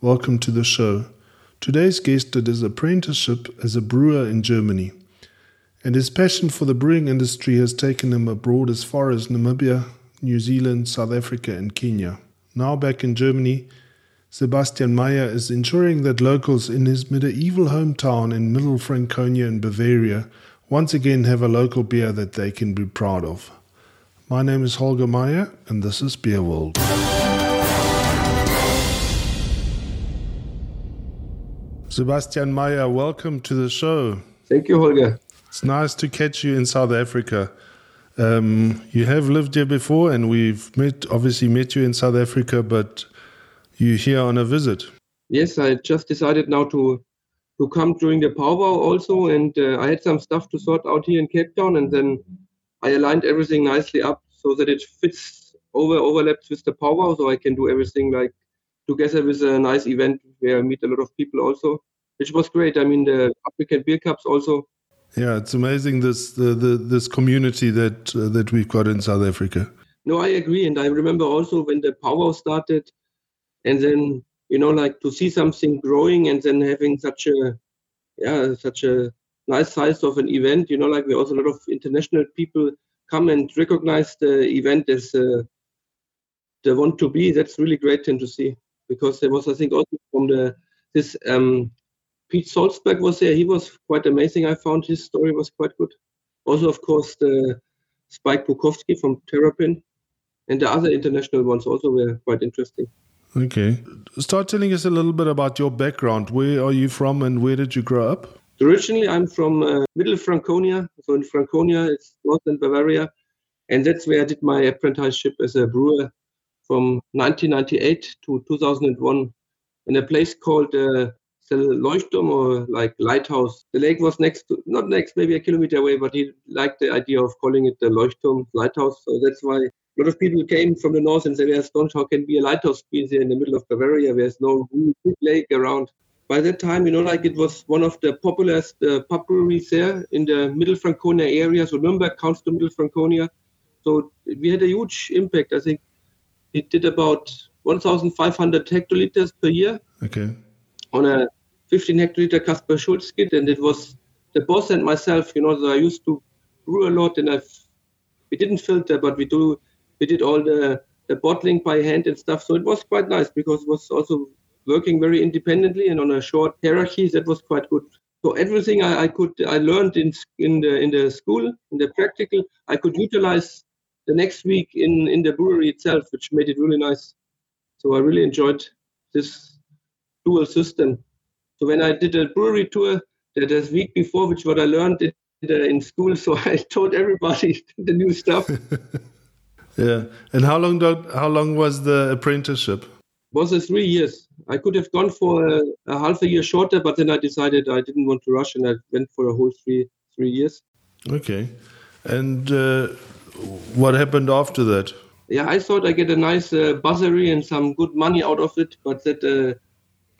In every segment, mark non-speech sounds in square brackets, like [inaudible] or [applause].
Welcome to the show. Today's guest did his apprenticeship as a brewer in Germany, and his passion for the brewing industry has taken him abroad as far as Namibia, New Zealand, South Africa, and Kenya. Now back in Germany, Sebastian Meyer is ensuring that locals in his medieval hometown in Middle Franconia in Bavaria once again have a local beer that they can be proud of. My name is Holger Meyer, and this is Beer World. Sebastian Meyer, welcome to the show. Thank you, Holger. It's nice to catch you in South Africa. Um, you have lived here before, and we've met, obviously met you in South Africa, but you're here on a visit. Yes, I just decided now to to come during the powwow also, and uh, I had some stuff to sort out here in Cape Town, and then I aligned everything nicely up so that it fits over overlaps with the powwow, so I can do everything like together with a nice event where I meet a lot of people also, which was great. I mean, the African beer cups also. Yeah, it's amazing this the, the this community that uh, that we've got in South Africa. No, I agree, and I remember also when the powwow started, and then you know, like to see something growing and then having such a yeah such a nice size of an event. You know, like we also a lot of international people come and recognize the event as uh, they want to be. That's really great thing to see because there was, I think, also from the this um, Pete Salzberg was there. He was quite amazing. I found his story was quite good. Also, of course, the Spike Buckowski from Terrapin, and the other international ones also were quite interesting. Okay, start telling us a little bit about your background. Where are you from, and where did you grow up? Originally, I'm from uh, Middle Franconia, so in Franconia, it's northern Bavaria, and that's where I did my apprenticeship as a brewer from 1998 to 2001 in a place called uh, Leuchtturm or like lighthouse. The lake was next to, not next, maybe a kilometer away, but he liked the idea of calling it the Leuchtturm lighthouse. So that's why a lot of people came from the north and said, "There's astonished how can be a lighthouse be here in the middle of Bavaria? There's no big lake around." By that time, you know, like it was one of the populous uh, pub breweries there in the Middle Franconia area. So Nuremberg counts the Middle Franconia. So we had a huge impact. I think it did about 1,500 hectoliters per year. Okay. On a 15 hectoliter Kaspar Schulz kit, and it was the boss and myself. You know, I used to brew a lot, and I we didn't filter, but we do we did all the the bottling by hand and stuff. So it was quite nice because it was also working very independently and on a short hierarchy. That was quite good. So everything I, I could I learned in in the in the school in the practical I could utilize the next week in in the brewery itself, which made it really nice. So I really enjoyed this dual system. So when I did a brewery tour the week before, which what I learned in, in school, [laughs] so I told everybody [laughs] the new stuff. [laughs] yeah, and how long do, how long was the apprenticeship? Was it three years? I could have gone for a, a half a year shorter, but then I decided I didn't want to rush, and I went for a whole three three years. Okay, and uh, what happened after that? Yeah, I thought I get a nice uh, bursary and some good money out of it, but that uh,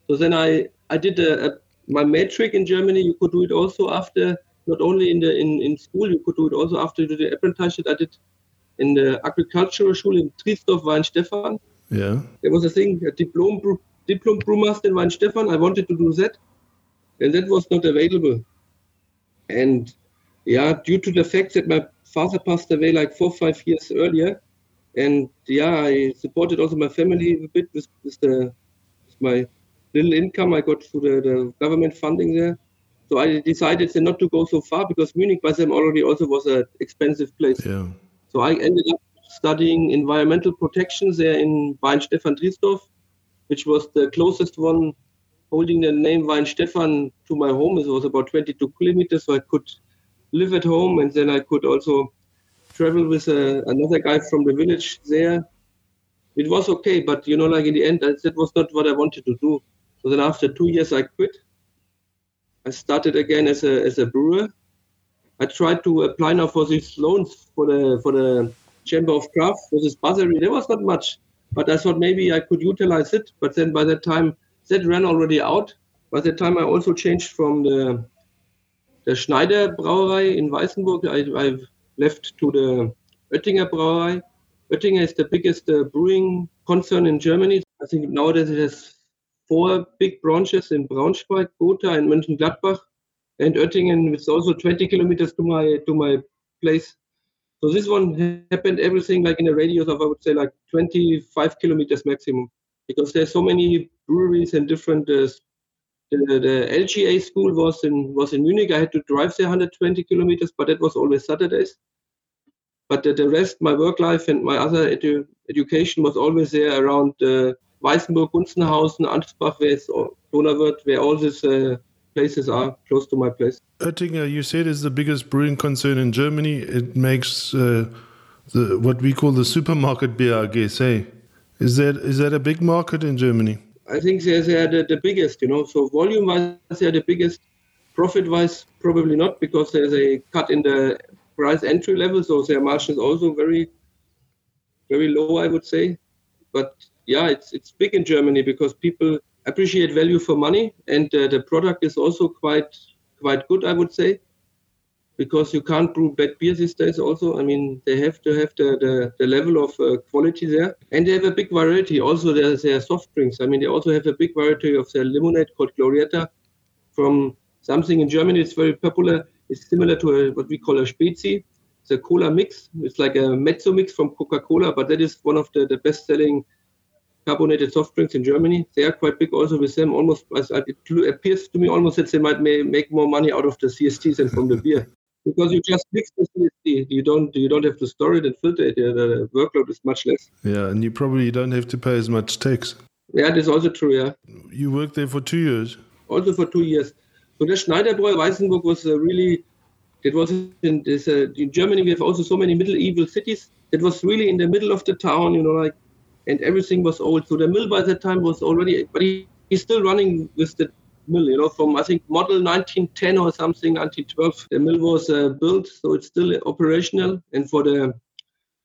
so then I I did a, a, my matric in Germany. You could do it also after not only in the in, in school. You could do it also after you did the apprenticeship. I did in the agricultural school in Triesdorf Weihenstephan. Yeah, there was a thing a diplom diplom brewmaster in Weihenstephan. I wanted to do that, and that was not available. And yeah, due to the fact that my father passed away like four five years earlier, and yeah, I supported also my family a bit with, with the with my little income I got through the, the government funding there. So I decided not to go so far because Munich by then already also was an expensive place. Yeah. So I ended up studying environmental protection there in Weihenstephan Triesdorf, which was the closest one holding the name Weihenstephan to my home. It was about 22 kilometers, so I could live at home, and then I could also travel with uh, another guy from the village there. It was okay, but you know, like in the end, that was not what I wanted to do. So then, after two years, I quit. I started again as a as a brewer. I tried to apply now for these loans for the for the Chamber of Craft for this bursary. There was not much, but I thought maybe I could utilize it. But then by that time, that ran already out. By that time, I also changed from the the Schneider Brauerei in Weißenburg. I, I left to the Oettinger Brauerei. Oettinger is the biggest uh, brewing concern in Germany. I think nowadays it has four big branches in Braunschweig, Gotha, and Mönchengladbach, and Oettingen. It's also 20 kilometers to my to my place. So this one happened everything like in a radius of I would say like 25 kilometers maximum, because there's so many breweries and different. Uh, the, the LGA school was in was in Munich. I had to drive there 120 kilometers, but that was always Saturdays. But the, the rest, my work life and my other edu- education was always there around uh, Weißenburg, Gunzenhausen, Ansbach, where Donauwörth, where all these uh, places are close to my place. Oettinger, you said is the biggest brewing concern in Germany. It makes uh, the what we call the supermarket beer, I guess. Hey, is that is that a big market in Germany? I think they, they are the, the biggest, you know. So volume wise, they are the biggest. Profit wise, probably not because there's a cut in the price entry level, so their margin is also very, very low, I would say. But yeah, it's it's big in Germany because people appreciate value for money, and uh, the product is also quite quite good, I would say, because you can't brew bad beer these days. Also, I mean, they have to have the the, the level of uh, quality there, and they have a big variety. Also, there's their soft drinks. I mean, they also have a big variety of their lemonade called Glorietta, from something in Germany. It's very popular. It's similar to a, what we call a Spezi. It's a cola mix. It's like a mezzo mix from Coca-Cola, but that is one of the, the best-selling carbonated soft drinks in Germany. They are quite big also with them. Almost, it appears to me almost that they might may, make more money out of the CSTs than from the beer. Because you just mix the CST, you don't you don't have to store it and filter it. The workload is much less. Yeah, and you probably don't have to pay as much tax. Yeah, that's also true. Yeah. You worked there for two years. Also for two years. So the Schneiderbräu Weißenburg was uh, really. It was in this uh, in Germany. We have also so many medieval cities. It was really in the middle of the town. You know, like and everything was old. So the mill by that time was already, but he, he's still running with the mill, you know, from I think model 1910 or something, 1912. The mill was uh, built, so it's still operational. And for the,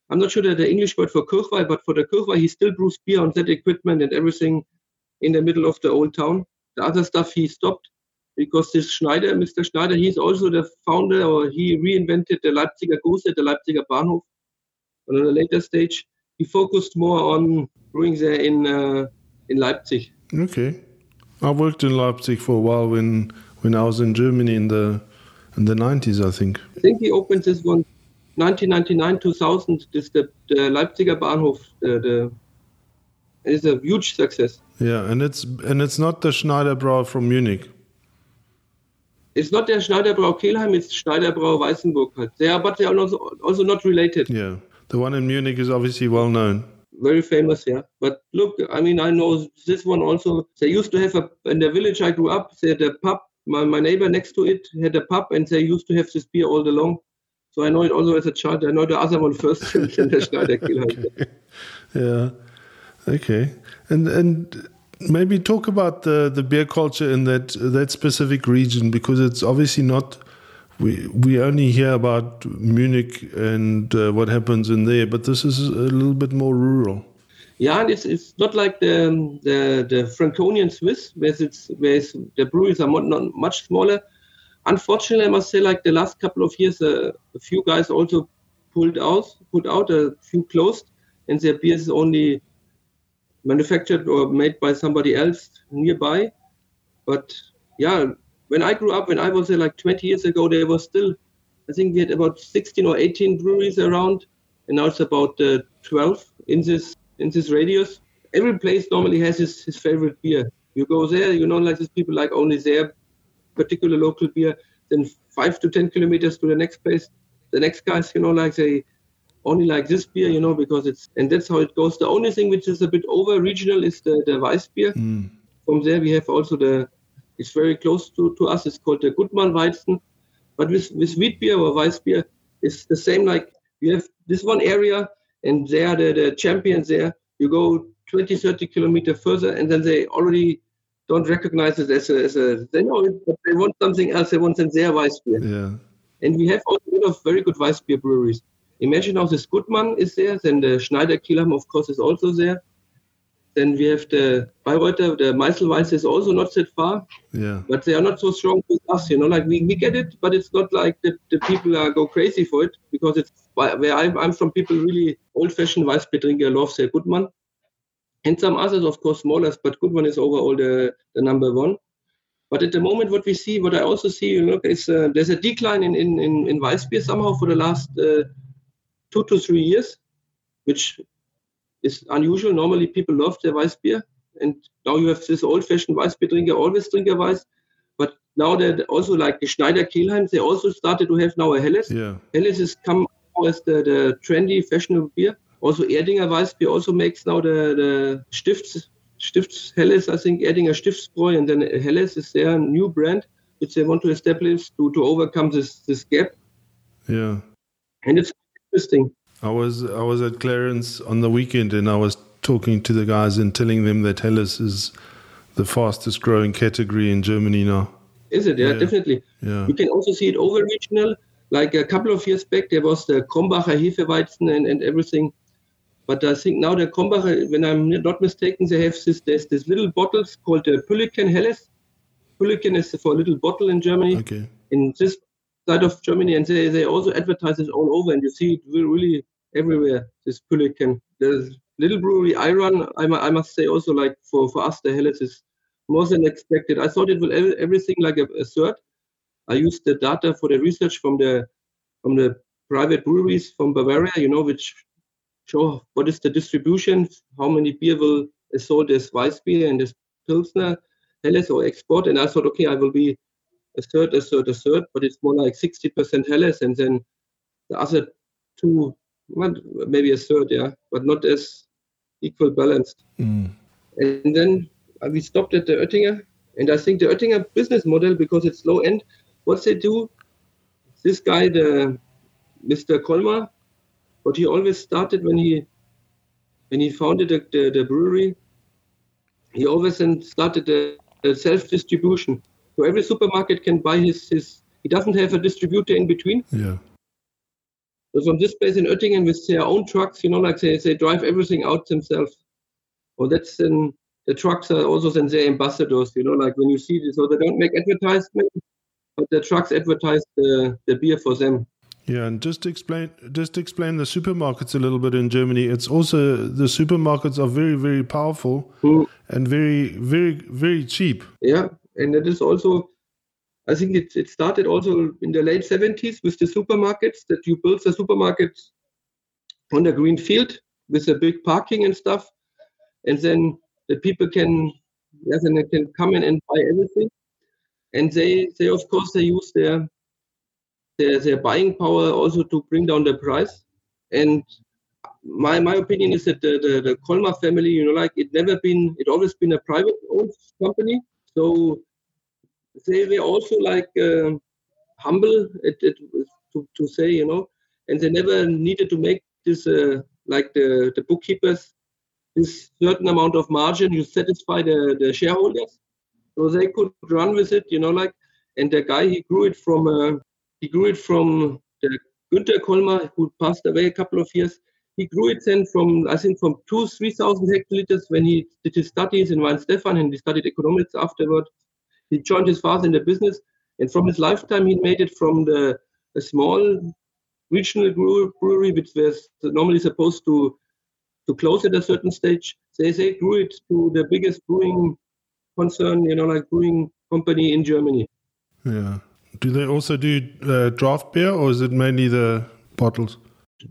I'm not sure that the English word for Kirchweih, but for the Kirchweih, he still brews beer on that equipment and everything in the middle of the old town. The other stuff he stopped because this Schneider, Mr. Schneider, he's also the founder or he reinvented the Leipziger Gose, the Leipziger Bahnhof. On a later stage, he focused more on brewing there in uh, in Leipzig. Okay, I worked in Leipzig for a while when when I was in Germany in the in the nineties, I think. I think he opened this one 1999 2000. This the, the Leipziger Bahnhof. The, the it's a huge success. Yeah, and it's and it's not the Schneiderbrau from Munich. It's not the Schneiderbrau Kelheim, it's Schneiderbrau Weißenburg. They are, but they are also, also not related. Yeah. The one in Munich is obviously well known. Very famous, yeah. But look, I mean, I know this one also. They used to have a in the village I grew up. They had a pub. My, my neighbor next to it had a pub, and they used to have this beer all along. So I know it also as a child. I know the other one first, and the okay. Yeah. Okay. And and maybe talk about the the beer culture in that that specific region because it's obviously not we we only hear about Munich and uh, what happens in there, but this is a little bit more rural. Yeah, and it's it's not like the the, the Franconian Swiss, where it's where it's, the breweries are not, not much smaller. Unfortunately, I must say, like the last couple of years, uh, a few guys also pulled out, put out a few closed, and their beer is only manufactured or made by somebody else nearby. But yeah, when I grew up, when I was there like 20 years ago, there was still, I think we had about 16 or 18 breweries around, and now it's about uh, 12 in this in this radius. Every place normally has his, his favorite beer. You go there, you know, like these people like only their particular local beer. Then five to 10 kilometers to the next place, the next guys, you know, like they only like this beer, you know, because it's and that's how it goes. The only thing which is a bit over regional is the the Weiss beer. Mm. From there we have also the it's very close to, to us. It's called the Gutmann Weizen. But with, with wheat beer or Weiss beer, it's the same like you have this one area and they are the, the champions there. You go 20, 30 kilometers further and then they already don't recognize it as a, as a they know it, but they want something else. They want their Weiss beer. Yeah. And we have also a lot of very good Weiss beer breweries. Imagine how this Gutmann is there, then the Schneider Kelheim, of course, is also there. Then we have the Bayreuther, the Meiselweiss is also not that far. Yeah. But they are not so strong with us, you know. Like we, we get it, but it's not like the, the people are go crazy for it because it's where I'm, I'm from. People really old-fashioned Weissbier drinker love their Gutmann. And some others, of course, smaller, but good one is overall the, the number one. But at the moment, what we see, what I also see, you know, is uh, there's a decline in in in, in Weissbier somehow for the last uh, two to three years, which is unusual. Normally, people love their Weissbier, and now you have this old-fashioned Weissbier drinker, always drink a Weiss. But now that also like the Schneider Kelheim, they also started to have now a Helles. Yeah. Helles has come as the, the trendy, fashionable beer. Also, Erdinger Weissbier also makes now the, the Stifts, Stifts Helles, I think, Erdinger Stiftsbräu, and then Helles is their new brand, which they want to establish to, to overcome this, this gap. Yeah. And it's interesting. I was I was at Clarens on the weekend and I was talking to the guys and telling them that Helles is the fastest growing category in Germany now. Is it? Yeah, Yeah. definitely. Yeah. You can also see it over regional. Like a couple of years back, there was the Krombacher Hefeweizen and, and everything. But I think now the Krombacher, when I'm not mistaken, they have this there's this little bottles called uh, the Pülleken Helles. Pülleken is for a little bottle in Germany, Okay. in this side of Germany, and they, they also advertise it all over, and you see it re- really everywhere. This Pülleken. The little brewery I run, I, I must say also like for, for us, the Helles is more than expected. I thought it will ev- everything like a, a third. I used the data for the research from the from the private breweries from Bavaria, you know, which show what is the distribution, how many beer will sold as Weissbier and as Pilsner, Helles or export. And I thought, okay, I will be a third, a third, a third, but it's more like 60% Helles and then the other two, maybe a third, yeah, but not as equal balanced. Mm. And then uh, we stopped at the Oettinger. And I think the Oettinger business model, because it's low end, what they do, this guy, the Mr. Kollmar, what he always started when he when he founded the, the, the brewery, he always started the, the self distribution. So every supermarket can buy his, his he doesn't have a distributor in between. Yeah. So from this place in Oettingen with their own trucks, you know, like they, they drive everything out themselves. Well, that's then the trucks are also then their ambassadors, you know, like when you see this, so they don't make advertisement, but the trucks advertise the, the beer for them. Yeah, and just to explain just to explain the supermarkets a little bit in Germany. It's also the supermarkets are very very powerful Mm. and very very very cheap. Yeah, and it is also, I think it, it started also in the late 70s with the supermarkets that you build the supermarket on the green field with a big parking and stuff, and then the people can, yeah, then they can come in and buy everything, and they they of course they use their their, their buying power also to bring down the price, and my my opinion is that the, the, the Kollmar family, you know, like it never been, it always been a private owned company. So they were also like um humble at, at, to, to say, you know, and they never needed to make this uh, like the, the bookkeepers this certain amount of margin you satisfy the, the shareholders. So they could run with it, you know, like and the guy he grew it from uh, he grew it from the Günther Kollmar who passed away a couple of years. He grew it then from I think from two three thousand hectoliters when he did his studies in Weihenstephan and he studied economics afterward. He joined his father in the business, and from his lifetime he made it from the a small regional brewery which was normally supposed to to close at a certain stage. They they grew it to the biggest brewing concern, you know, like brewing company in Germany. Yeah. Do they also do uh, draft beer or is it mainly the bottles?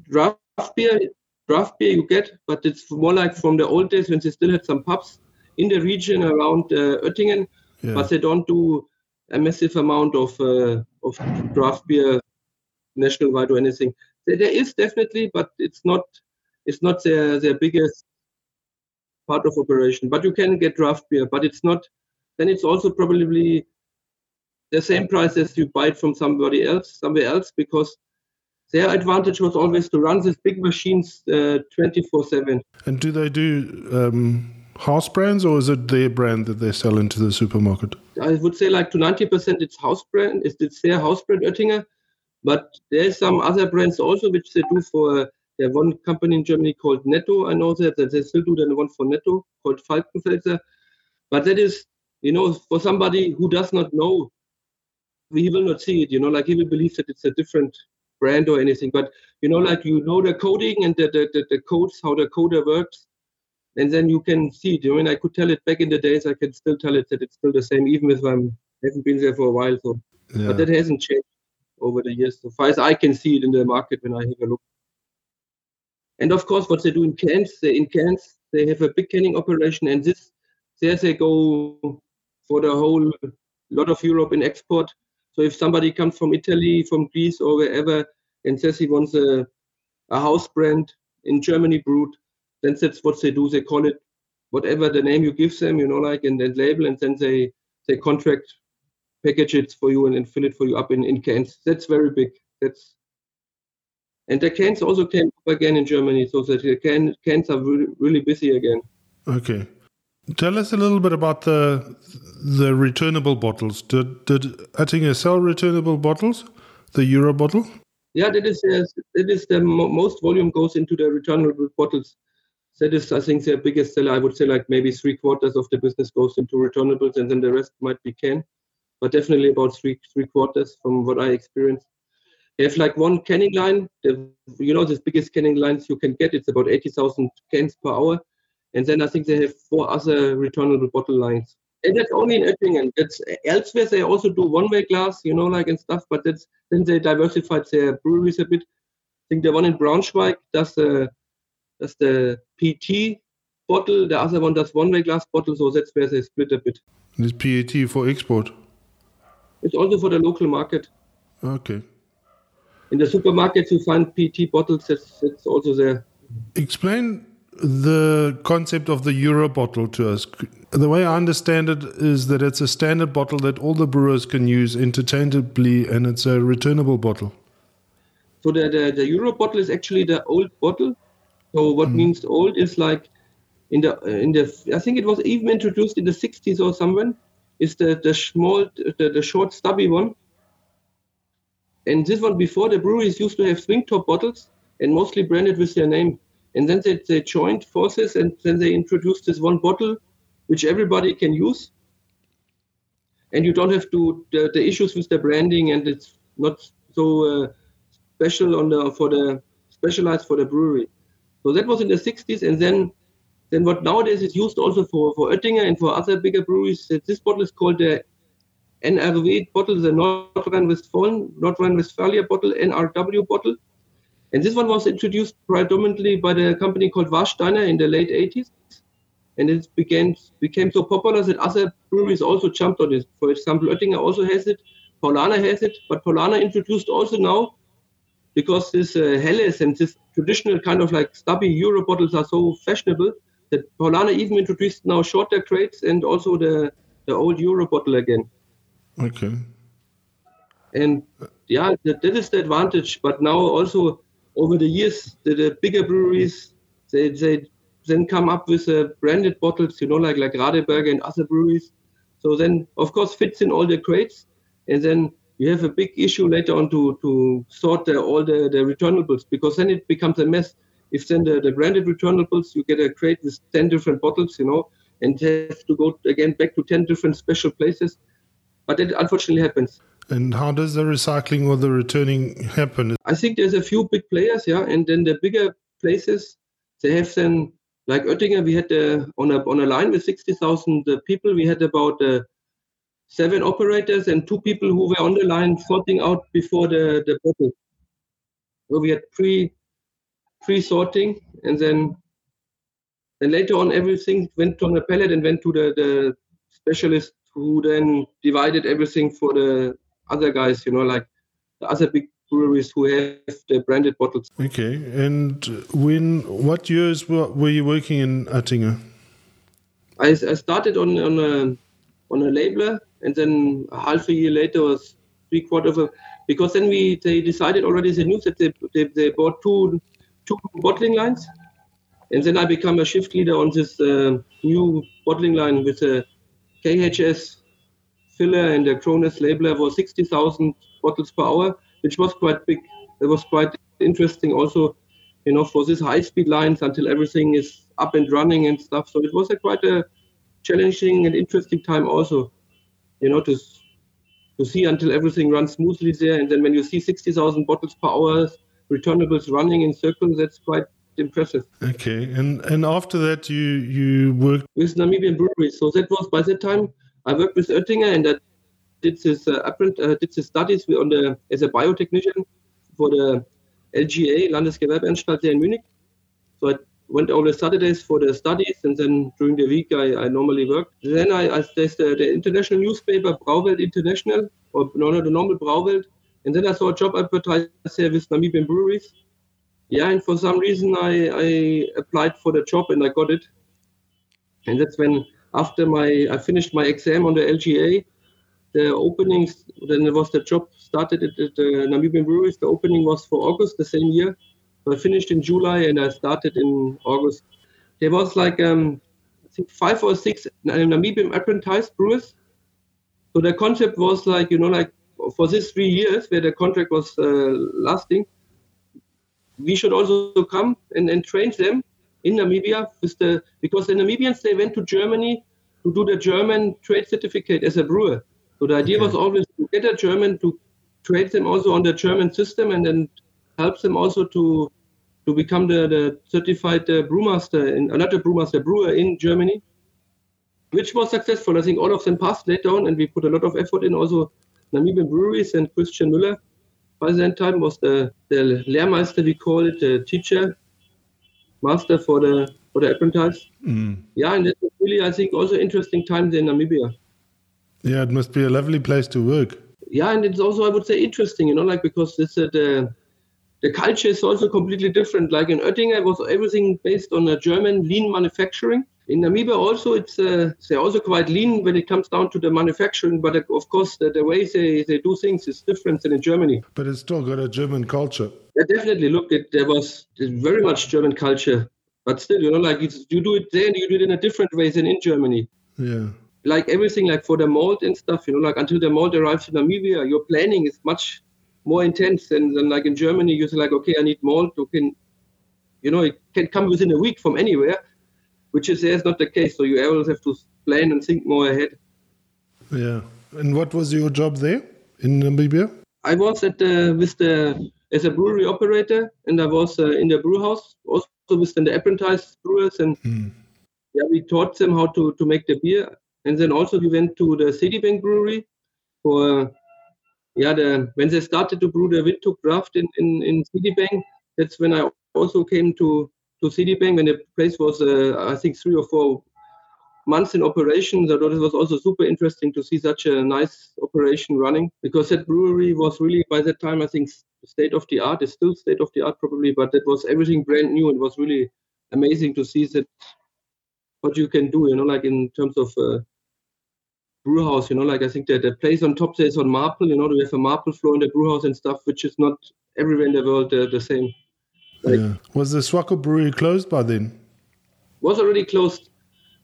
draft beer, draft beer you get, but it's more like from the old days when they still had some pubs in the region around uh, Oettingen, Yeah. but they don't do a massive amount of uh, of draft beer national wide or anything. There, is definitely, but it's not it's not their their biggest part of operation. But you can get draft beer, but it's not. Then it's also probably the same price as you buy it from somebody else, somewhere else, because their advantage was always to run these big machines uh, 24/7. And do they do um, house brands or is it their brand that they sell into the supermarket? I would say like to 90% it's house brand, it's, it's their house brand Oettinger, but there's some other brands also which they do for. There one company in Germany called Netto. I know that, that they still do the one for Netto called Falkenfelser, but that is you know for somebody who does not know, he will not see it. You know, like he will believe that it's a different brand or anything. But you know, like you know the coding and the the, the, the codes, how the coder works. And then you can see it. I mean, I could tell it back in the days. I can still tell it that it's still the same, even if I haven't been there for a while. So, yeah. but that hasn't changed over the years, so far as I can see it in the market when I have a look. And of course, what they do in cans, they in cans they have a big canning operation, and this there they go for the whole lot of Europe in export. So if somebody comes from Italy, from Greece, or wherever, and says he wants a, a house brand in Germany brewed, then that's what they do. They call it whatever the name you give them, you know, like and then label, and then they they contract, package it for you, and then fill it for you up in, in cans. That's very big. That's and the cans also came up again in Germany, so that the can, cans are really, really busy again. Okay. Tell us a little bit about the the returnable bottles. Did did Oettinger sell returnable bottles? The Euro bottle? Yeah, that is yes, that is the mo most volume goes into the returnable bottles. That is, I think, their biggest seller. I would say like maybe three quarters of the business goes into returnables, and then the rest might be can, but definitely about three three quarters from what I experienced. They have like one canning line. The, you know, the biggest canning lines you can get. It's about eighty thousand cans per hour, and then I think they have four other returnable bottle lines and that's only in Oettingen. That's elsewhere they also do one-way glass, you know, like and stuff. But that's then they diversified their breweries a bit. I think the one in Braunschweig does the does the PT bottle. The other one does one-way glass bottle. So that's where they split a bit. This PAT for export. It's also for the local market. Okay. In the supermarkets, you find PT bottles. That's, that's also there. Explain the concept of the Euro bottle to us. The way I understand it is that it's a standard bottle that all the brewers can use interchangeably, and it's a returnable bottle. So the, the, the Euro bottle is actually the old bottle. So what mm. means old is like in the in the I think it was even introduced in the 60s or somewhere. Is the the small the, the short stubby one. And this one before the breweries used to have swing top bottles and mostly branded with their name. And then they, they joined forces and then they introduced this one bottle which everybody can use. And you don't have to the, the issues with the branding and it's not so uh, special on the for the specialized for the brewery. So that was in the 60s, and then then what nowadays is used also for for Oettinger and for other bigger breweries. This bottle is called the NRW bottle, the North Rhine-Westphalen North Rhine-Westphalia bottle, NRW bottle. And this one was introduced predominantly by the company called Warsteiner in the late 80s. And it became, became so popular that other breweries also jumped on it. For example, Oettinger also has it, Paulaner has it, but Paulaner introduced also now because this uh, Helles and this traditional kind of like stubby Euro bottles are so fashionable that Paulaner even introduced now shorter crates and also the, the old Euro bottle again. Okay. And yeah, that, that is the advantage. But now also over the years, the, the bigger breweries they, they then come up with uh, branded bottles, you know, like like Radeberger and other breweries. So then, of course, fits in all the crates, and then you have a big issue later on to to sort the, all the, the returnables because then it becomes a mess. If then the, the branded returnables, you get a crate with ten different bottles, you know, and have to go again back to ten different special places. But it unfortunately happens. And how does the recycling or the returning happen? I think there's a few big players, yeah, and then the bigger places they have then like Oettinger, we had uh, on a on a line with 60,000 uh, people, we had about uh, seven operators and two people who were on the line sorting out before the the bottle. So we had pre pre sorting, and then then later on everything went on a pallet and went to the the specialist who then divided everything for the other guys, you know, like the other big breweries who have the branded bottles. Okay, and when what years were, were you working in Oettinger? I, I started on on a on a labeler, and then half a year later was three quarters of a because then we they decided already the news that they, they, they bought two two bottling lines, and then I become a shift leader on this uh, new bottling line with a KHS filler and a Krones labeler for 60,000 bottles per hour, which was quite big. It was quite interesting also, you know, for these high-speed lines until everything is up and running and stuff. So it was a quite a challenging and interesting time also, you know, to to see until everything runs smoothly there. And then when you see 60,000 bottles per hour returnables running in circles, that's quite impressive. Okay, and and after that, you you worked with Namibian breweries. So that was by that time I worked with Oettinger and I did this uh, uh, did his studies we on the as a biotechnician for the LGA Landesgewerbeanstalt there in Munich. So I went all the Saturdays for the studies, and then during the week I, I normally worked. Then I, I there's the, the, international newspaper Brauwelt International, or no, no, the normal Brauwelt, and then I saw a job advertised there with Namibian breweries. Yeah, and for some reason I, I applied for the job and I got it. And that's when after my I finished my exam on the LGA, the openings then it was the job started at the Namibian breweries. The opening was for August the same year. So I finished in July and I started in August. There was like um, I think five or six Namibian apprentice brewers. So the concept was like you know like for these three years where the contract was uh, lasting, we should also come and, and train them in Namibia with the because the Namibians they went to Germany to do the German trade certificate as a brewer. So the idea okay. was always to get a German to train them also on the German system and then helps them also to to become the, the certified uh, brewmaster, in, uh, not a brewmaster, brewer in Germany, which was successful. I think all of them passed later on, and we put a lot of effort in. Also, Namibian breweries and Christian Müller by that time was the, the Lehrmeister, we call it, the teacher, master for the for the apprentice. Mm. Yeah, and that was really, I think, also interesting times in Namibia. Yeah, it must be a lovely place to work. Yeah, and it's also, I would say, interesting, you know, like because it's uh, the the culture is also completely different. Like in Oettinger, it was everything based on a German lean manufacturing. In Namibia, also, it's uh, they're also quite lean when it comes down to the manufacturing. But uh, of course, the, the way they, they do things is different than in Germany. But it's still got a German culture. Yeah, definitely. Look, it, there was very much German culture. But still, you know, like you do it there and you do it in a different way than in Germany. Yeah like everything like for the mold and stuff you know like until the mold arrives in namibia your planning is much more intense than, than like in Germany. You're like, okay, I need malt. You can, you know, it can come within a week from anywhere, which is there's not the case. So you always have to plan and think more ahead. Yeah. And what was your job there in Namibia? I was at the with the as a brewery operator, and I was uh, in the brew house, also with the apprentice brewers, and hmm. yeah, we taught them how to to make the beer, and then also we went to the Sedibeng brewery for yeah, the, when they started to brew the Windhoek draft in, in, in Sedibeng, that's when I also came to, to Sedibeng when the place was, uh, I think, three or four months in operation. So it was also super interesting to see such a nice operation running because that brewery was really, by that time, I think, state of the art. It's still state of the art probably, but it was everything brand new. It was really amazing to see that what you can do, you know, like in terms of uh, brew house. You know, like I think that the place on top there is on marble. You know, we have a marble floor in the brew house and stuff, which is not everywhere in the world uh, the same. Like, yeah. Was the Swakop brewery closed by then? Was already closed.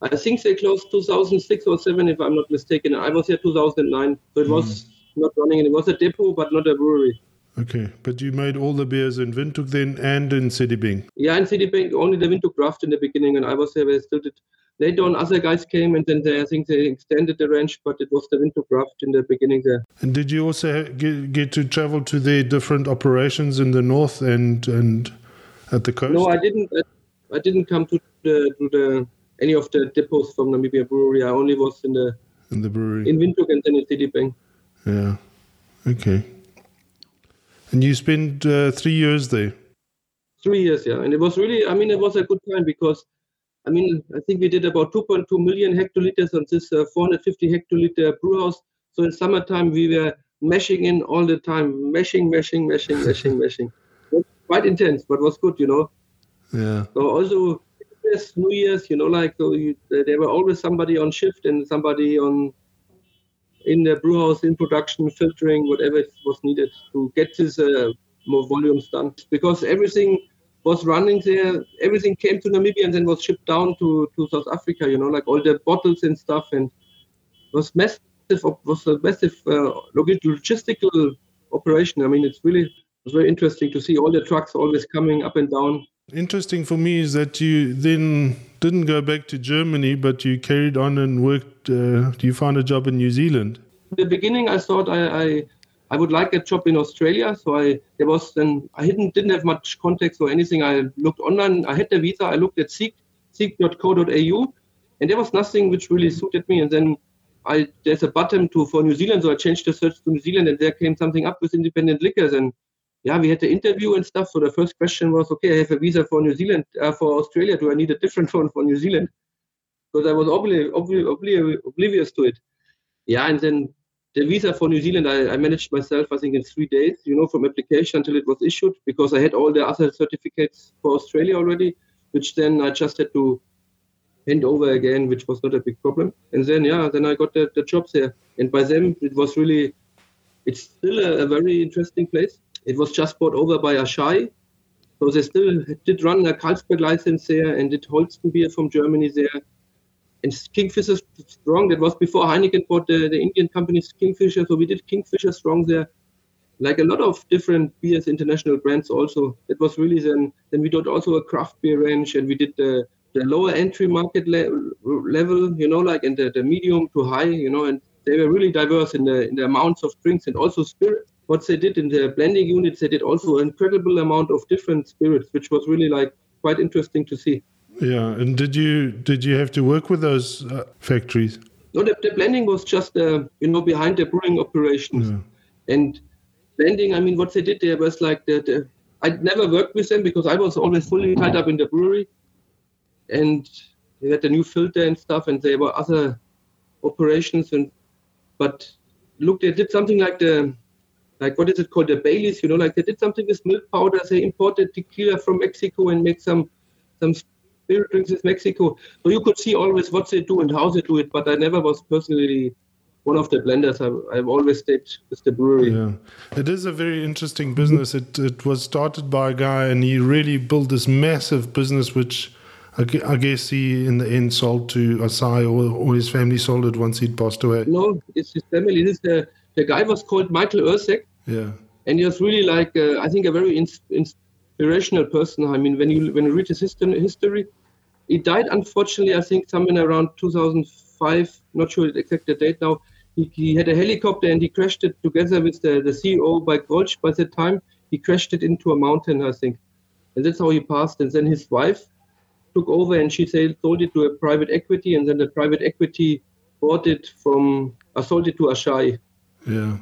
I think they closed 2006 or 7, if I'm not mistaken. I was here 2009, so it mm. was not running. It was a depot, but not a brewery. Okay, but you made all the beers in Windhoek then and in Sedibeng? Yeah, in Sedibeng, only the Windhoek draft in the beginning, and I was there. We still did later on other guys came and then they, I think they extended the range, but it was the Windhoek draft in the beginning there. And did you also get, get to travel to the different operations in the north and and at the coast? No, I didn't. I didn't come to the to the any of the depots from Namibia Brewery. I only was in the in the brewery in Windhoek and then in Sedibeng. Yeah. Okay. And you spent uh, three years there. Three years, yeah, and it was really. I mean, it was a good time because I mean, I think we did about 2.2 million hectoliters on this uh, 450 hectoliter brew house. So in summertime, we were meshing in all the time, meshing, meshing, meshing, meshing, [laughs] meshing. Quite intense, but was good, you know. Yeah. So also, yes, New Year's, you know, like so you, there were always somebody on shift and somebody on in the brew house, in production, filtering, whatever was needed to get this uh, more volumes done. Because everything was running there. Everything came to Namibia and then was shipped down to, to South Africa. You know, like all the bottles and stuff, and was massive. Was a massive uh, logistical operation. I mean, it's really it was very interesting to see all the trucks always coming up and down. Interesting for me is that you then didn't go back to Germany, but you carried on and worked. Uh, you found a job in New Zealand. In the beginning, I thought I, I I would like a job in Australia. So I there was then I didn't didn't have much context or anything. I looked online. I had the visa. I looked at Seek seek.co.au, and there was nothing which really suited me. And then I there's a button to for New Zealand, so I changed the search to New Zealand, and there came something up with independent liquors. And yeah, we had the interview and stuff. So the first question was, okay, I have a visa for New Zealand, uh, for Australia. Do I need a different [laughs] one for New Zealand? Because I was obli- obli- obli- oblivious to it. Yeah, and then the visa for New Zealand, I, I, managed myself, I think, in three days, you know, from application until it was issued, because I had all the other certificates for Australia already, which then I just had to hand over again, which was not a big problem. And then, yeah, then I got the, the jobs there. And by them, it was really, it's still a, a very interesting place. It was just bought over by Asahi. So they still did run a Carlsberg license there and did Holsten beer from Germany there and Kingfisher Strong. That was before Heineken bought the, the Indian company Kingfisher. So we did Kingfisher Strong there, like a lot of different beers, international brands also. It was really then. Then we did also a craft beer range, and we did the the lower entry market le- level, you know, like in the, the medium to high, you know, and they were really diverse in the in the amounts of drinks and also spirits. What they did in the blending units, they did also an incredible amount of different spirits, which was really like quite interesting to see. Yeah, and did you did you have to work with those uh, factories? No, the, the, blending was just uh, you know behind the brewing operations, yeah. and blending. I mean, what they did there was like the, the I never worked with them because I was always fully tied up in the brewery, and they had a new filter and stuff, and there were other operations and but look, they did something like the like what is it called the Baileys, you know, like they did something with milk powder. They imported tequila from Mexico and made some some spirit drinks is Mexico. So you could see always what they do and how they do it, but I never was personally one of the blenders. I've, I've always stayed with the brewery. Yeah, it is a very interesting business. It it was started by a guy, and he really built this massive business, which I guess he in the end sold to Asahi, or, or his family sold it once he'd passed away. No, it's his family. This the the guy was called Michael Erceg. Yeah, and he was really like uh, I think a very inspirational person. I mean, when you when you read his history, he died unfortunately. I think somewhere around 2005. Not sure the exact date now. He, he had a helicopter and he crashed it together with the, the CEO by Walsh. By that time, he crashed it into a mountain, I think, and that's how he passed. And then his wife took over and she sold it to a private equity, and then the private equity bought it from, uh, sold it to Asahi. Yeah.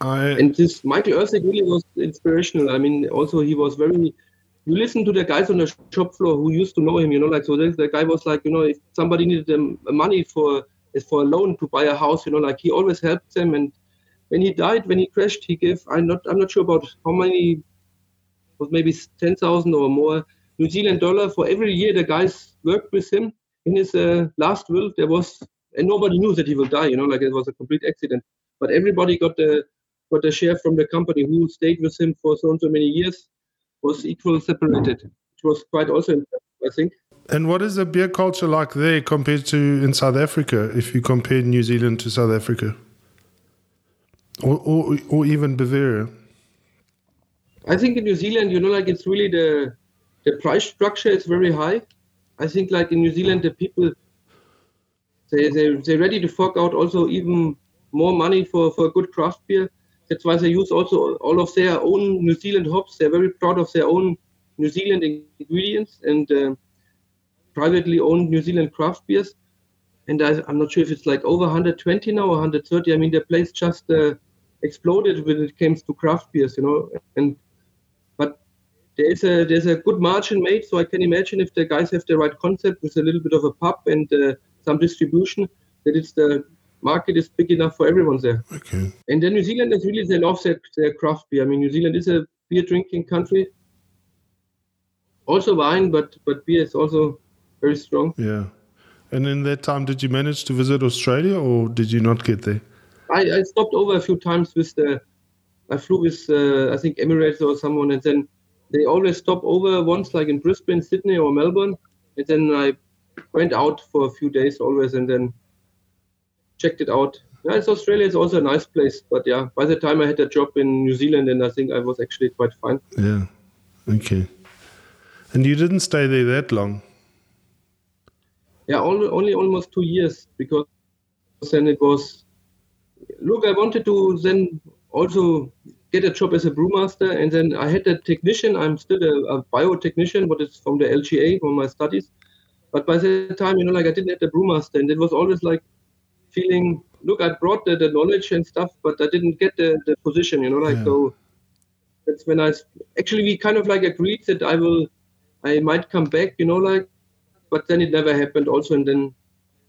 I... And this Michael Erceg really was inspirational. I mean, also he was very. You listen to the guys on the shop floor who used to know him. You know, like so. The guy was like, you know, if somebody needed them money for for a loan to buy a house, you know, like he always helped them. And when he died, when he crashed, he gave. I'm not. I'm not sure about how many. Was maybe ten thousand or more New Zealand dollar for every year the guys worked with him. In his uh, last will, there was, and nobody knew that he will die. You know, like it was a complete accident. But everybody got the got a share from the company who stayed with him for so and so many years was equal separated, which was quite also I think. And what is the beer culture like there compared to in South Africa? If you compare New Zealand to South Africa, or or, or even Bavaria. I think in New Zealand, you know, like it's really the the price structure is very high. I think like in New Zealand, the people they they they're ready to fork out also even more money for for a good craft beer. That's why they use also all of their own New Zealand hops. They're very proud of their own New Zealand ingredients and uh, privately owned New Zealand craft beers. And I, am not sure if it's like over 120 now or 130. I mean, the place just uh, exploded when it comes to craft beers, you know. And but there's a there's a good margin made. So I can imagine if the guys have the right concept with a little bit of a pub and uh, some distribution, that it's the market is big enough for everyone there. Okay. And then New Zealand is really they love their, their craft beer. I mean, New Zealand is a beer drinking country. Also wine, but but beer is also very strong. Yeah. And in that time, did you manage to visit Australia, or did you not get there? I, I stopped over a few times with the. I flew with uh, I think Emirates or someone, and then they always stop over once, like in Brisbane, Sydney, or Melbourne, and then I went out for a few days always, and then checked it out. Yeah, it's Australia is also a nice place, but yeah, by the time I had a job in New Zealand, and I think I was actually quite fine. Yeah, okay. And you didn't stay there that long. Yeah, only, only almost two years because then it was look, I wanted to then also get a job as a brewmaster, and then I had a technician. I'm still a, a biotechnician, but it's from the LGA from my studies. But by the time, you know, like I didn't have the brewmaster, and it was always like feeling, look, I brought the, the knowledge and stuff, but I didn't get the, the position, you know, like yeah. so. That's when I actually we kind of like agreed that I will, I might come back, you know, like, but then it never happened. Also, and then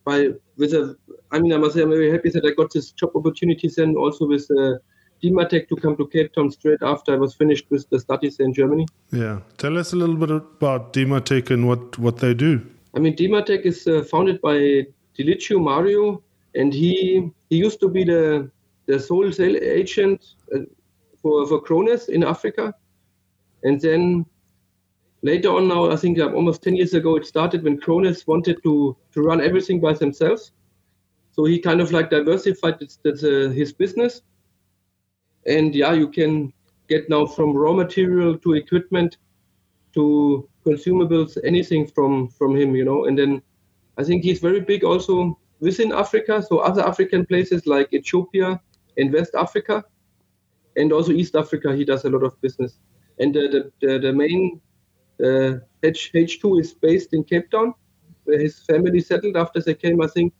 by with a, I mean, I must say I'm very happy that I got this job opportunities and also with. Uh, Dematec to come to Cape Town straight after I was finished with the studies in Germany. Yeah, tell us a little bit about Dematec and what what they do. I mean, Dematec is uh, founded by Dilicio Mario, and he he used to be the the sole sale agent uh, for for Krones in Africa, and then later on now I think uh, almost 10 years ago it started when Krones wanted to to run everything by themselves, so he kind of like diversified his, uh, his business. And yeah, you can get now from raw material to equipment to consumables, anything from from him, you know. And then I think he's very big also within Africa, so other African places like Ethiopia and West Africa, and also East Africa. He does a lot of business. And the the, the, main uh, H H2 is based in Cape Town, where his family settled after they came, I think,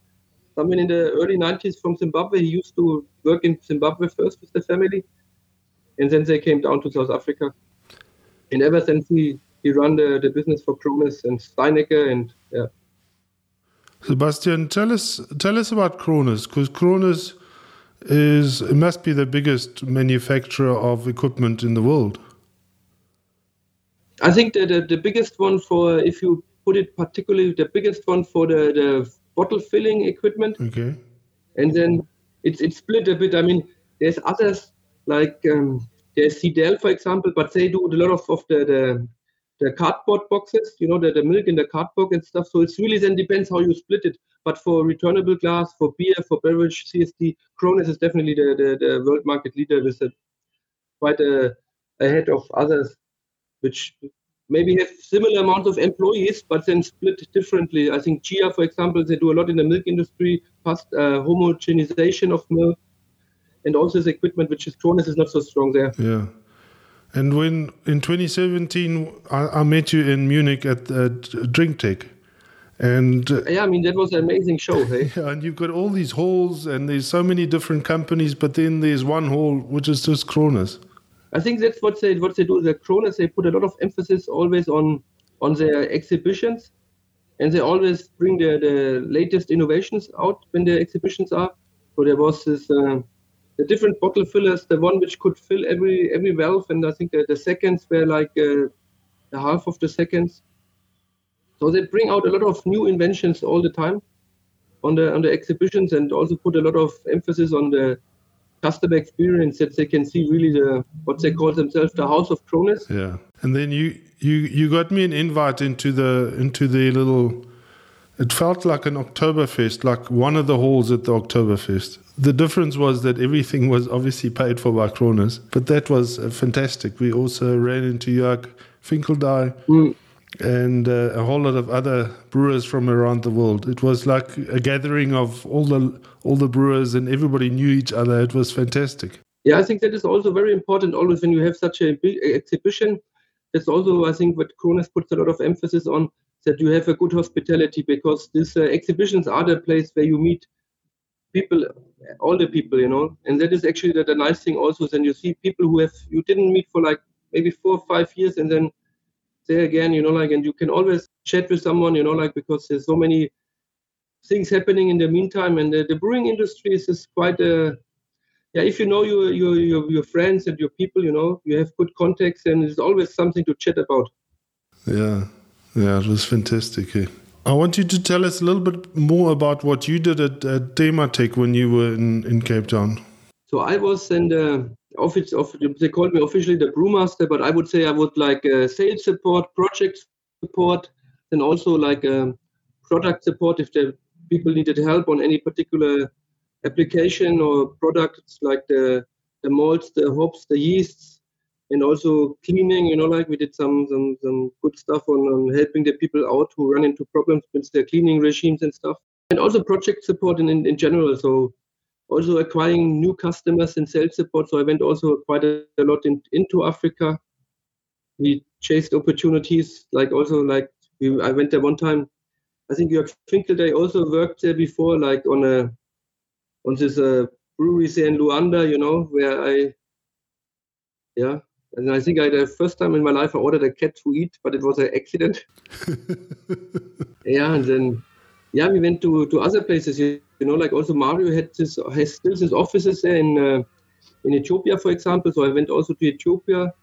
someone in the early 90s from Zimbabwe. He used to work in Zimbabwe first with the family, and then they came down to South Africa. And ever since he, he ran the, the business for Krones and Steinecker and yeah. Sebastian, tell us tell us about Krones because Krones is it must be the biggest manufacturer of equipment in the world. I think that the, the biggest one for if you put it particularly the biggest one for the, the bottle filling equipment. Okay. And then it's it's split a bit. I mean, there's others like um, there's Sidel, for example, but they do a lot of, of the, the the cardboard boxes, you know, the, the milk in the cardboard and stuff. So it's really then depends how you split it. But for returnable glass, for beer, for beverage, CSD, Krones is definitely the, the, the world market leader with it quite a, ahead of others, which maybe have similar amounts of employees, but then split differently. I think GEA, for example, they do a lot in the milk industry, past uh, homogenization of milk, and also the equipment, which is Krones, is not so strong there. Yeah. And when in 2017, I, I met you in Munich at, at drinktec. And uh, yeah, I mean that was an amazing show. Hey? Yeah, [laughs] and you've got all these halls, and there's so many different companies, but then there's one hall which is just Krones. I think that's what they what they do. The Krones they put a lot of emphasis always on on their exhibitions, and they always bring the the latest innovations out when the exhibitions are. So there was this uh, the different bottle fillers, the one which could fill every every valve, and I think the, the seconds were like uh, the half of the seconds. So they bring out a lot of new inventions all the time on the on the exhibitions, and also put a lot of emphasis on the customer experience that they can see really the what they call themselves the house of Krones. Yeah, and then you you you got me an invite into the into the little. It felt like an Oktoberfest, like one of the halls at the Oktoberfest. The difference was that everything was obviously paid for by Krones, but that was uh, fantastic. We also ran into Jörg Finkeldey. Mm and uh, a whole lot of other brewers from around the world. It was like a gathering of all the all the brewers, and everybody knew each other. It was fantastic. Yeah, I think that is also very important. Always when you have such a big exhibition, that's also I think what Krones puts a lot of emphasis on that you have a good hospitality because these uh, exhibitions are the place where you meet people, all the people, you know, and that is actually the, the nice thing also. Then you see people who have you didn't meet for like maybe four or five years, and then there again, you know, like, and you can always chat with someone, you know, like, because there's so many things happening in the meantime. And the, the brewing industry is, is quite a, yeah, if you know your, your, your, your friends and your people, you know, you have good contacts and there's always something to chat about. Yeah, yeah, it was fantastic. Eh? I want you to tell us a little bit more about what you did at, at Dematec when you were in, in Cape Town. So I was in the office of they called me officially the brewmaster, but I would say I would like uh, sales support, project support, and also like um, product support if the people needed help on any particular application or products like the the malts, the hops, the yeasts, and also cleaning. You know, like we did some some, some good stuff on, on helping the people out who run into problems with their cleaning regimes and stuff, and also project support in, in, in general. So also acquiring new customers and sales support. So I went also quite a, a lot in, into Africa. We chased opportunities, like also like we, I went there one time. I think Jörg Finkeldey also worked there before, like on a on this uh, brewery there in Luanda, you know, where I, yeah, and I think I the first time in my life I ordered a cat to eat, but it was an accident. [laughs] yeah, and then yeah, we went to to other places. You, you know, like also Mario had this has still his offices there in uh, in Ethiopia, for example. So I went also to Ethiopia.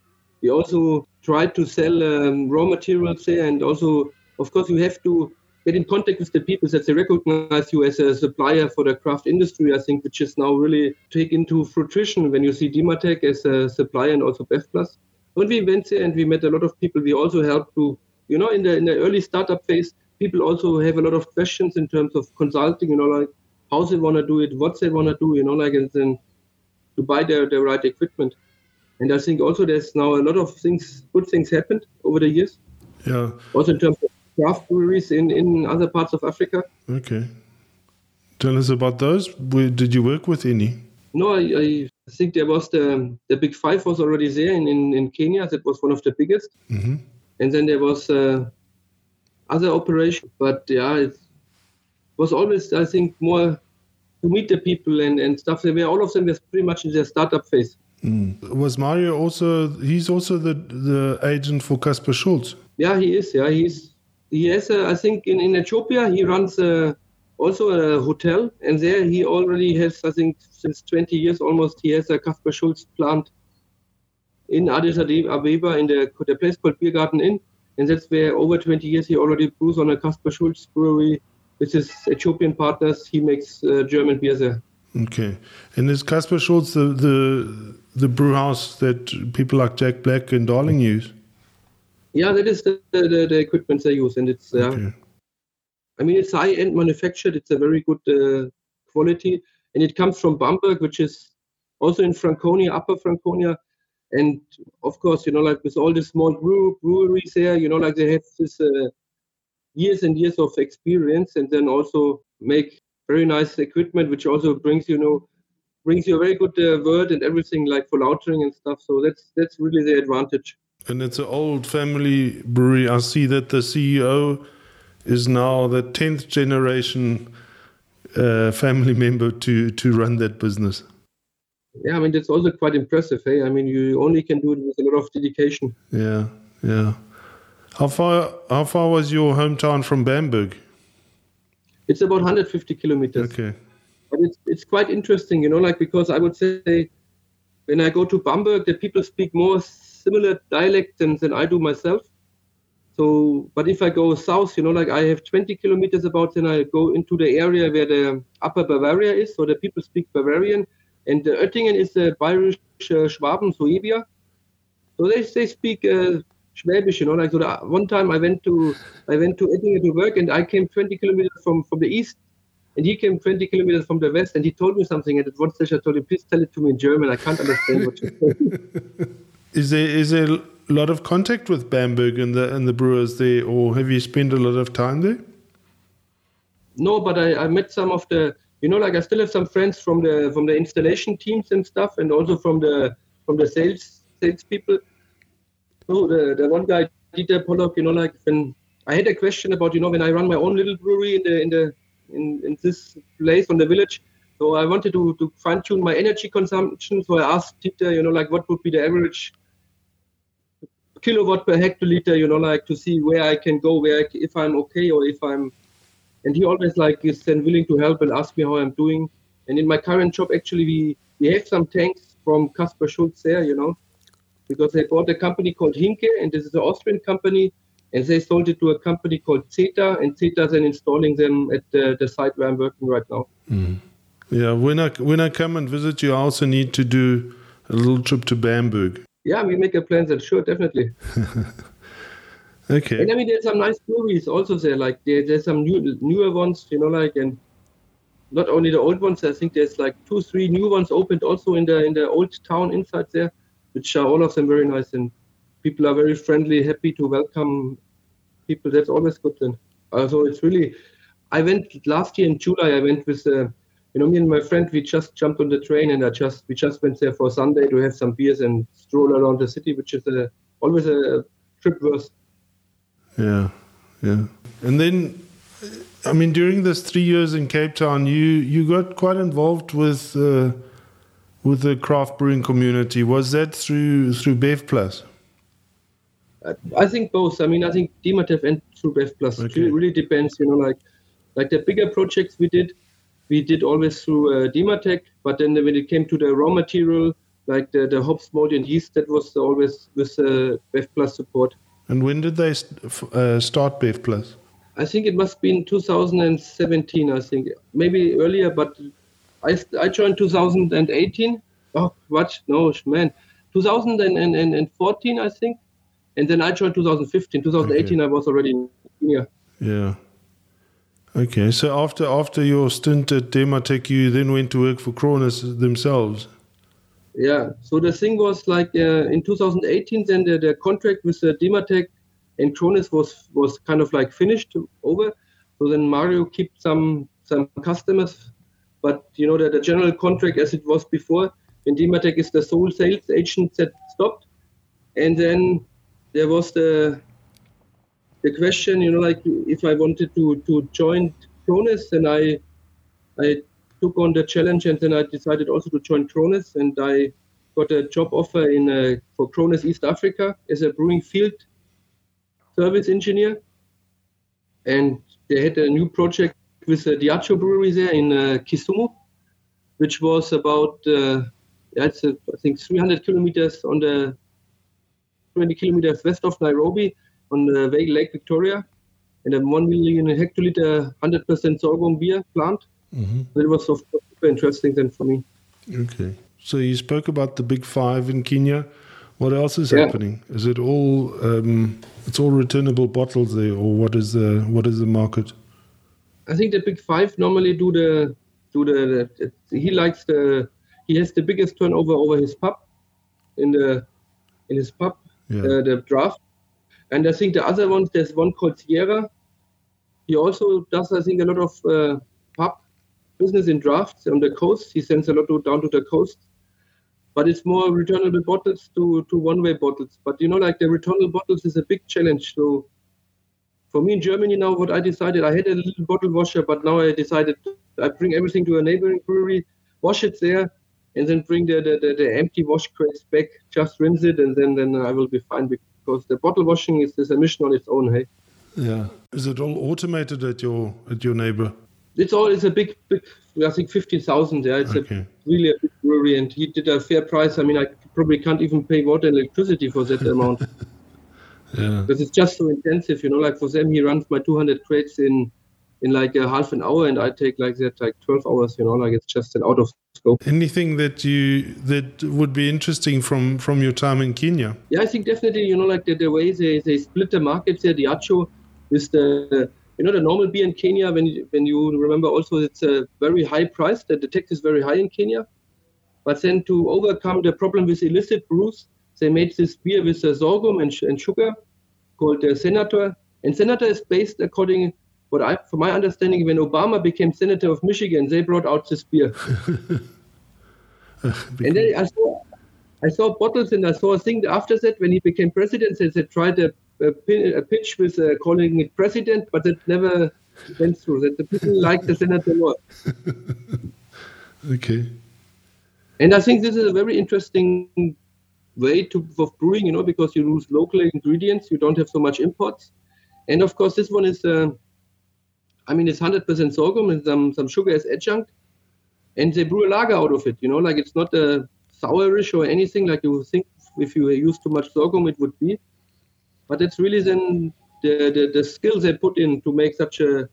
We also tried to sell um, raw materials there, and also, of course, you have to get in contact with the people that they recognize you as a supplier for the craft industry. I think which is now really take into fruition when you see Dematec as a supplier and also BevPlus. When we went there and we met a lot of people, we also helped to, you know, in the in the early startup phase, people also have a lot of questions in terms of consulting, you know, like how they want to do it, what they want to do, you know, like and then to buy the, the right equipment. And I think also there's now a lot of things, good things happened over the years. Yeah. Also in terms of craft breweries in, in other parts of Africa. Okay. Tell us about those. Did you work with any? No, I, I think there was the the Big Five was already there in, in, in Kenya. That was one of the biggest. Mm-hmm. And then there was uh, other operations. But yeah, it was always, I think, more to meet the people and, and stuff. They were, all of them were pretty much in their startup phase. Mm. Was Mario also, he's also the, the agent for Kaspar Schulz. Yeah, he is. Yeah, he's, a, I think, in, in Ethiopia, he runs also a hotel. And there he already has, I think, since 20 years almost, he has a Kaspar Schulz plant in Addis Ababa in the, the place called Biergarten Inn and that's where over 20 years he already brews on a Kaspar Schulz brewery with his Ethiopian partners. He makes uh, German beer there. Okay, and is Kaspar Schulz the, the the brew house that people like Jack Black and Darling use? Yeah, that is the, the, the equipment they use, and it's okay. I mean it's high end manufactured. It's a very good uh, quality, and it comes from Bamberg, which is also in Franconia, Upper Franconia, and of course, you know, like with all the small brew, breweries there, you know, like they have this uh, years and years of experience, and then also make very nice equipment, which also brings you know brings you a very good uh, word and everything like for lautering and stuff. So that's that's really the advantage. And it's an old family brewery. I see that the CEO is now the tenth generation uh, family [laughs] member to to run that business yeah, I mean that's also quite impressive. Hey, I mean you only can do it with a lot of dedication. Yeah, yeah. How far? How far was your hometown from Bamberg? It's about 150 kilometers. Okay. But it's it's quite interesting, you know, like because I would say when I go to Bamberg, the people speak more similar dialect than, than I do myself. So, but if I go south, you know, like I have 20 kilometers about, then I go into the area where the Upper Bavaria is, so the people speak Bavarian and uh, Oettingen is the Bayerisch uh, Schwaben, Suabia. So they, they speak uh, Schwäbisch, you know. Like so, the, one time I went to I went to Oettingen to work, and I came 20 kilometers from from the east, and he came 20 kilometers from the west, and he told me something. And at one stage, I told him, "Please tell it to me in German. I can't understand what you're saying." [laughs] is there is there a lot of contact with Bamberg and the and the brewers there, or have you spent a lot of time there? No, but I, I met some of the you know, like I still have some friends from the from the installation teams and stuff, and also from the from the sales sales people. So the the one guy Dieter Pollock, you know, like when I had a question about, you know, when I run my own little brewery in the in the in, in this place on the village. So I wanted to, to fine tune my energy consumption. So I asked Dieter, you know, like what would be the average kilowatt per hectoliter, you know, like to see where I can go, where I, if I'm okay or if I'm and he always like is then willing to help and ask me how I'm doing. And in my current job, actually, we we have some tanks from Kaspar Schulz there, you know, because they bought a company called Hinke, and this is an Austrian company, and they sold it to a company called Zeta, and Zeta then installing them at the, the site where I'm working right now. Mm. Yeah, when I when I come and visit you, I also need to do a little trip to Bamberg. Yeah, we make a plan then. Sure, definitely. [laughs] Okay. And I mean, there's some nice movies also there. Like there, there's some new, newer ones, you know, like and not only the old ones. I think there's like two, three new ones opened also in the in the old town inside there, which are all of them very nice and people are very friendly, happy to welcome people. That's always good then. Also, it's really. I went last year in July. I went with uh, you know, me and my friend, we just jumped on the train and I just we just went there for Sunday to have some beers and stroll around the city, which is a, always a trip worth. Yeah, yeah. And then, I mean, during those three years in Cape Town, you you got quite involved with uh, with the craft brewing community. Was that through through Bev Plus? I think both. I mean, I think Dematec and through Bev Plus. Okay. It really depends. You know, like like the bigger projects we did, we did always through uh, Dematec. But then when it came to the raw material, like the, the hops, malt, and yeast, that was always with uh, Bev Plus support. And when did they uh, start Bev Plus? I think it must be in 2017. I think maybe earlier, but I I joined 2018. Oh, what? No, man, 2014, I think and then I joined 2015. 2018, okay. I was already in. Yeah. Okay, so after after your stint at Dematec, you then went to work for Krones themselves. Yeah. So the thing was like uh, in 2018, then the, the contract with uh, Dematec and Krones was was kind of like finished over. So then Mario kept some some customers, but you know that the general contract as it was before, when Dematec is the sole sales agent that stopped, and then there was the the question, you know, like if I wanted to to join Krones, and I I took on the challenge, and then I decided also to join Krones, and I got a job offer in uh, for Krones East Africa as a brewing field service engineer, and they had a new project with the Diageo brewery there in uh, Kisumu, which was about uh, uh, I think 300 kilometers on the 20 kilometers west of Nairobi on the Lake Victoria, and a 1 million hectoliter 100% sorghum beer plant. Mm-hmm. It was of course super interesting then for me. Okay. So you spoke about the big five in Kenya. What else is yeah. happening? Is it all um, it's all returnable bottles there, or what is the what is the market? I think the big five normally do the do the, the he likes the he has the biggest turnover over his pub in the in his pub yeah. uh, the draft. And I think the other ones, there's one called Sierra. He also does, I think, a lot of uh, pub business in drafts on the coast. He sends a lot to, down to the coast. But it's more returnable bottles to, to one way bottles. But you know, like the returnable bottles is a big challenge. So for me in Germany now, what I decided, I had a little bottle washer, but now I decided I bring everything to a neighboring brewery, wash it there, and then bring the, the, the, the, empty wash crates back, just rinse it, and then, then I will be fine because the bottle washing is, is a mission on its own. Hey. Yeah. Is it all automated at your at your neighbor? It's all. It's a big, big. I think fifteen thousand. Yeah, it's okay. a really a big brewery, and he did a fair price. I mean, I probably can't even pay water and electricity for that amount. [laughs] yeah. Because it's just so intensive, you know. Like for them, he runs my 200 crates in in like a half an hour, and I take like that like 12 hours. You know, like it's just an out of scope. Anything that you that would be interesting from from your time in Kenya? Yeah, I think definitely. You know, like the, the way they, they split the market there, Diageo is the you know the normal beer in Kenya. When you, when you remember, also it's a very high price. That the tax is very high in Kenya. But then to overcome the problem with illicit brews, they made this beer with uh, sorghum and, and sugar called uh, Senator. And Senator is based according what I, from my understanding, when Obama became senator of Michigan, they brought out this [laughs] beer. and then I saw, I saw bottles and I saw a thing after that when he became president. They, they tried a, a, a pitch with uh, calling it president, but it never went through. That the people [laughs] liked the senator more. okay. And I think this is a very interesting way to of brewing, you know, because you use local ingredients, you don't have so much imports, and of course this one is. Uh, I mean, it's 100% sorghum and some, some sugar as adjunct. And they brew a lager out of it, you know, like it's not a sourish or anything like you think if you use too much sorghum it would be. But it's really then the, the, the skills they put in to make such a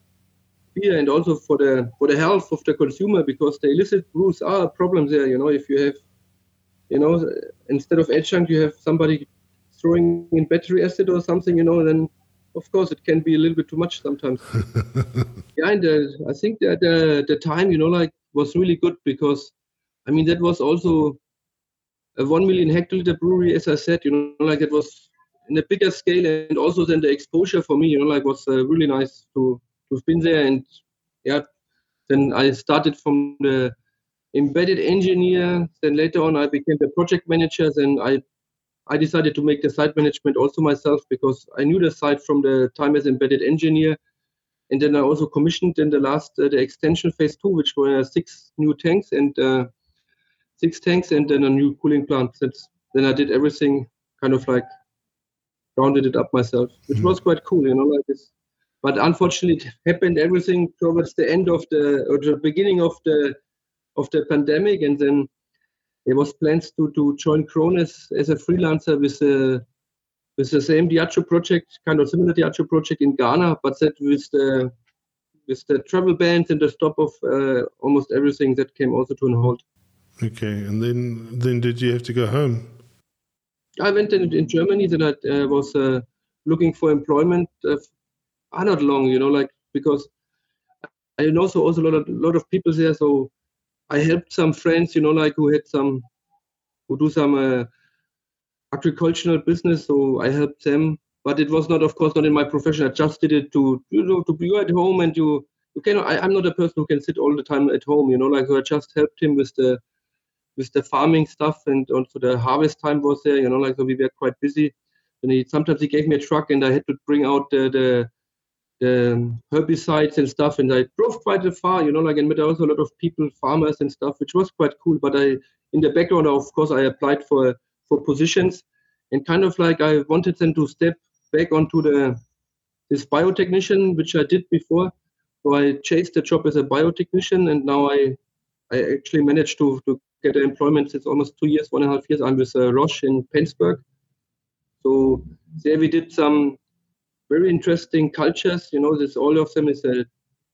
beer and also for the for the health of the consumer because the illicit brews are a problem there, you know, if you have you know, instead of adjunct you have somebody throwing in battery acid or something, you know, then of course it can be a little bit too much sometimes. [laughs] yeah, and uh, I think that uh, the time, you know, like was really good because, I mean, that was also a one million hectoliter brewery, as I said, you know, like it was in a bigger scale, and also then the exposure for me, you know, like was uh, really nice to to have been there and yeah, Then I started from the embedded engineer. Then later on, I became the project manager. Then I I decided to make the site management also myself because I knew the site from the time as embedded engineer. And then I also commissioned in the last uh, the extension phase two, which were six new tanks and uh, six tanks and then a new cooling plant. That's, then I did everything kind of like rounded it up myself, which mm-hmm. was quite cool, you know, like this. But unfortunately, it happened everything towards the end of the or the beginning of the of the pandemic, and then there was plans to to join Krones as a freelancer with the with the same Diageo project, kind of similar Diageo project in Ghana, but that with the with the travel bans and the stop of uh, almost everything that came also to an halt. Okay, and then then did you have to go home? I went in, in Germany. Then I uh, was uh, looking for employment. Uh, not long, you know, like because I know so also a lot of lot of people there. So I helped some friends, you know, like who had some who do some uh, agricultural business. So I helped them, but it was not, of course, not in my profession. I just did it to you know to be at home and you you cannot. I, I'm not a person who can sit all the time at home, you know, like so I just helped him with the with the farming stuff and also the harvest time was there, you know, like so we were quite busy. And he sometimes he gave me a truck and I had to bring out the, the the herbicides and stuff and I drove quite a far, you know, like and met also a lot of people, farmers and stuff, which was quite cool. But I in the background of course I applied for for positions and kind of like I wanted them to step back onto the this biotechnician, which I did before. So I chased the job as a biotechnician and now I I actually managed to, to get employment since almost two years, one and a half years. I'm with uh, Roche in Penzberg. So there we did some very interesting cultures. You know, this all of them is a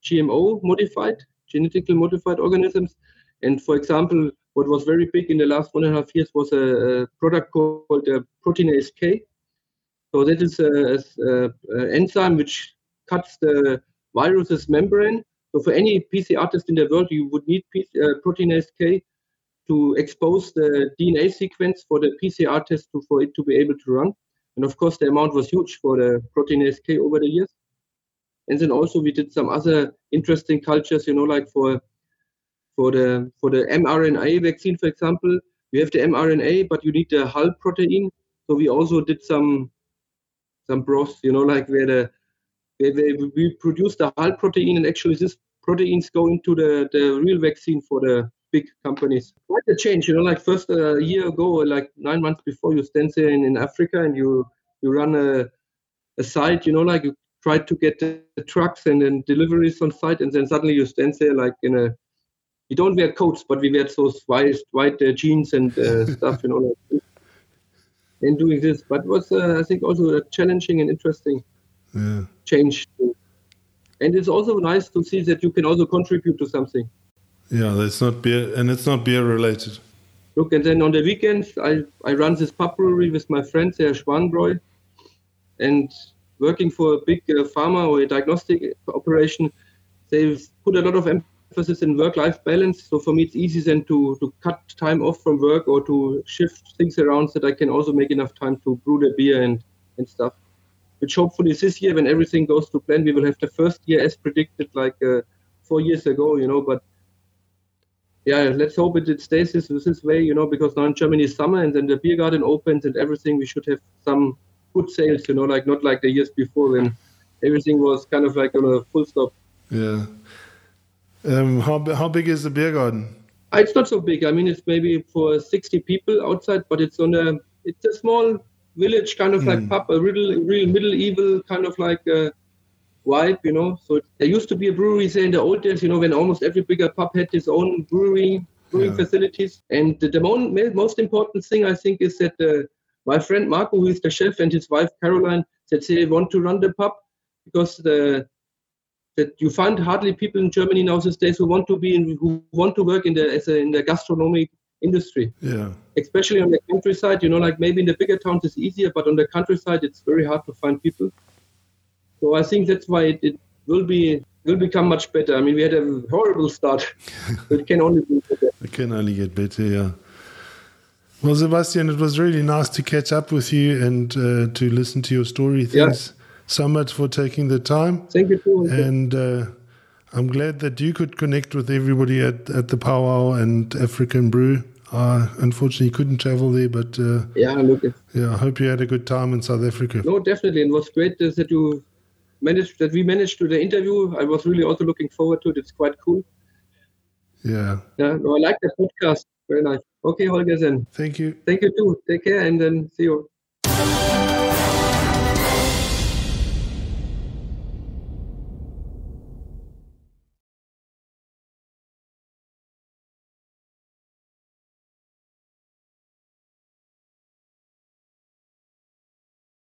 GMO modified, genetically modified organisms. And for example, what was very big in the last one and a half years was a, a product called uh, proteinase K. So that is an enzyme which cuts the virus's membrane. So for any PCR test in the world, you would need uh, proteinase K to expose the DNA sequence for the PCR test to, for it to be able to run. And of course, the amount was huge for the proteinase K over the years. And then also we did some other interesting cultures, you know, like for for the for the mRNA vaccine, for example, you have the mRNA, but you need the Hull protein. So we also did some some broth, you know, like where the where we produce the Hull protein, and actually this proteins go into the the real vaccine for the big companies. Quite a change, you know, like first uh, a year ago, like nine months before you stand there in, in Africa and you you run a, a site, you know, like you try to get the, the trucks and then deliveries on site and then suddenly you stand there like in a, you don't wear coats, but we wear those white, white uh, jeans and uh, [laughs] stuff, you know, like, and doing this. But it was, uh, I think, also a challenging and interesting yeah. change. And it's also nice to see that you can also contribute to something. Yeah, that's not beer, and it's not beer related. Look, and then on the weekends, I, I run this pub brewery with my friends here, Schwanbräu, and working for a big uh, pharma or a diagnostic operation, they've put a lot of emphasis in work-life balance. So for me, it's easy then to, to cut time off from work or to shift things around so that I can also make enough time to brew the beer and, and stuff. Which hopefully this year, when everything goes to plan, we will have the first year as predicted, like uh, four years ago, you know. But yeah, let's hope it, it stays this, this way, you know, because now in Germany is summer and then the beer garden opens and everything. We should have some good sales, you know, like not like the years before when everything was kind of like on a full stop. Yeah. Um, how how big is the beer garden? Uh, it's not so big. I mean, it's maybe for 60 people outside, but it's on a it's a small village kind of mm. like hmm. pub, a real real medieval kind of like. Uh, vibe, you know. So there used to be a brewery there in the old days, you know, when almost every bigger pub had its own brewery, brewing yeah. facilities. And the, the most important thing, I think, is that uh, my friend Marco, who is the chef, and his wife Caroline said they want to run the pub because the that you find hardly people in Germany now these days who want to be in, who want to work in the as a, in the gastronomic industry. Yeah. Especially on the countryside, you know, like maybe in the bigger towns it's easier, but on the countryside it's very hard to find people. So I think that's why it, it will be will become much better. I mean, we had a horrible start. it can only be better. [laughs] It can only get better, yeah. Well, Sebastian, it was really nice to catch up with you and uh, to listen to your story. Thanks yeah. so much for taking the time. Thank you too. And uh, I'm glad that you could connect with everybody at, at the powwow and African Brew. I unfortunately couldn't travel there, but uh, yeah, look, yeah, I hope you had a good time in South Africa. No, definitely, and it was great that you managed that we managed to the interview. I was really also looking forward to it. It's quite cool. Yeah. Yeah, no, I like the podcast. Very nice. Okay, Holger, then. Thank you. Thank you too. Take care, and then see you.